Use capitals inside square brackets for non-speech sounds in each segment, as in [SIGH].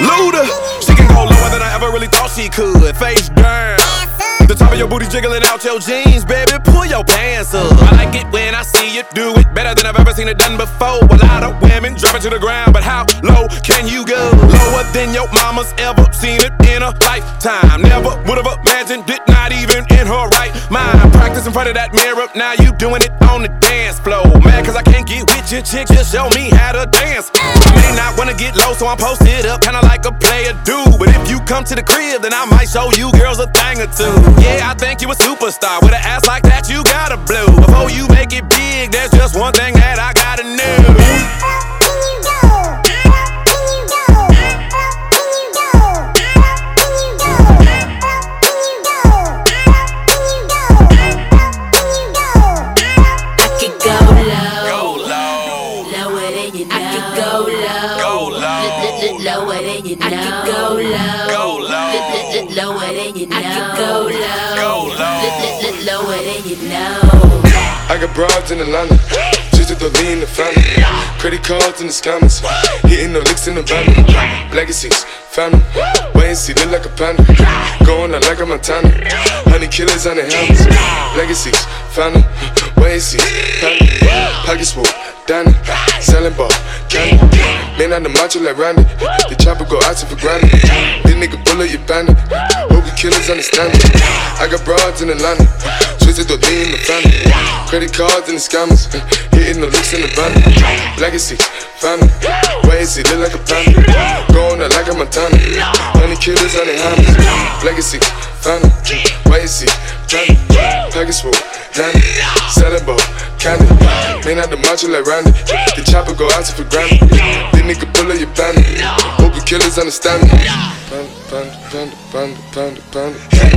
Luda, she can go lower than I ever really thought she could. Face down. The top of your booty jiggling out your jeans, baby. Pull your pants up. I like it when I see you do it better than I've ever seen it done before. A lot of women drop it to the ground, but how low can you go? Than your mama's ever seen it in a lifetime. Never would have imagined it, not even in her right mind. Practice in front of that mirror, now you doing it on the dance floor. Mad cause I can't get with your chick, just show me how to dance. I may not wanna get low, so I'm posted up, kinda like a player do. But if you come to the crib, then I might show you girls a thing or two. Yeah, I think you a superstar. With an ass like that, you gotta blow. Before you make it big, there's just one thing that I gotta know. Lower than you know. I could go low, go low, lower than you know. I could go low, go low. lower than you know. I got broads in Atlanta, just to the lean the family. Credit cards in the scammers, hitting the licks in the van. Legacies, family, wait and see, look like a panda. Going out like a Montana, honey killers on the helmets. Legacies, and see, family. Pockets full, Danny, selling ball, candy. Man on the macho like Randy, the chopper go out for granted. This nigga bullet, you bandit. Hope killers understand it. I got broads in Atlanta, twisted the lean the family. Credit cards and the scammers, [LAUGHS] hitting the licks in the van. Legacy, family, see, look like a panda. Going out like a Montana, honey killers on the hammers. Legacy, family, wait and see, family. Package full, Danny, ball, candy. Man out the macho like Randy, the chopper go out for granted. This nigga pull up your bandit. Hope the killers understand me. Panda, panda, panda, panda, panda.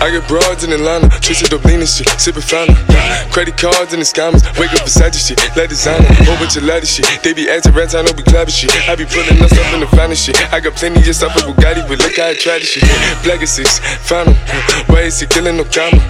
I get broads in Atlanta, twisted up lean and shit, sipping fountain. Credit cards and the scammers, wake up beside your shit, like designer, whole bunch of lattice shit. They be acting rats, I know we clapping shit. I be pulling us up in the finest shit. I got plenty of stuff with Bugatti, but look how I try this shit. Black is six, found. Why is he killing no comma?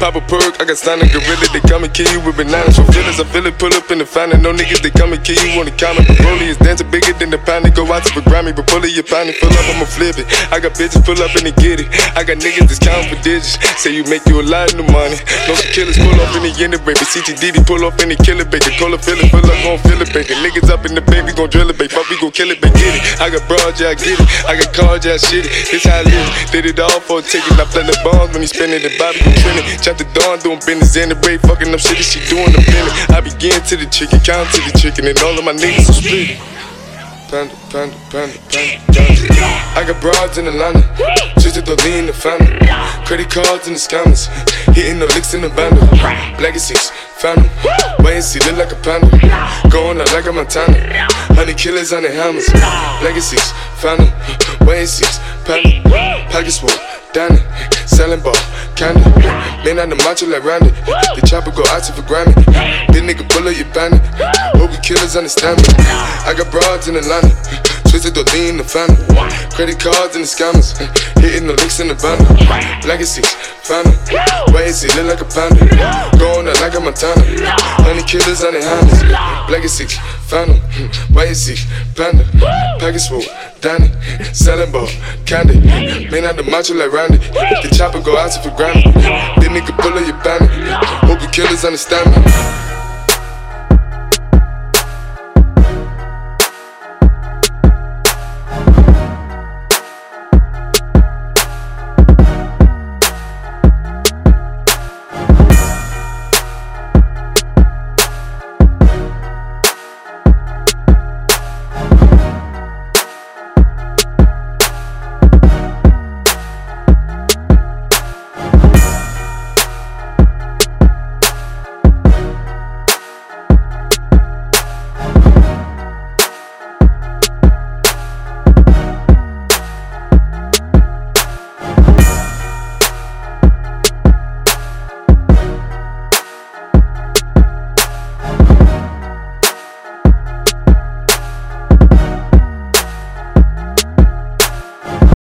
Pop a perk, I got stunning gorilla, they come and kill you with bananas. For feelings, I feel it, pull up in the fountain. No niggas, they come and kill you on the comment. The is dancing bigger than the pound. They go out to the Grammy, but pull it, your pound, pull up, I'ma flip it. I got bitches pull up and they get it. I got niggas that's counting for digits. Say you make you a lot of money. No killers pull up in the end of baby. CTDD pull up in the killer baby. Call a feeling, pull up, gon' feel it, baby. Niggas up in the baby, gon' drill it, baby. Fuck, we gon' kill it, baby. Get it. I got broad, yeah, I get it. I got cards, yeah, I shit it. This how I live. Did it all for a ticket. I play the bombs when he spinning the Bobby gon' trend it. Chop the dawn, doing business in the break. Fucking up shit, she doing the minute. I begin to the chicken, count to the chicken, and all of my niggas are split. Panda, panda, panda, panda, panda. I got broads in Atlanta, just to the lean the family. Credit cards and the scammers, hitting the licks in the bundle. Legacies, family, wait and see, look like a panda. Going out like a Montana, honey killers on the hammers. Legacies, family, wait and see, panda. Pockets full, Danny, selling ball, candy. Man on the macho like Randy, the chopper go out to for granted. This nigga pull you bandit, killers understand me. I got broads in Atlanta, twisted the lean the family. Credit cards and the scammers, hitting the licks in the bundle. Legacies, family, wait and see, look like a panda. Going out like a Montana, honey killers on the hammers. Legacies, Phantom, why you see? Panda, package swoop, Danny, selling ball, candy. Man out the macho like Randy. The chopper go out for granted. This nigga pull up your bandit. Hope you killers understand me.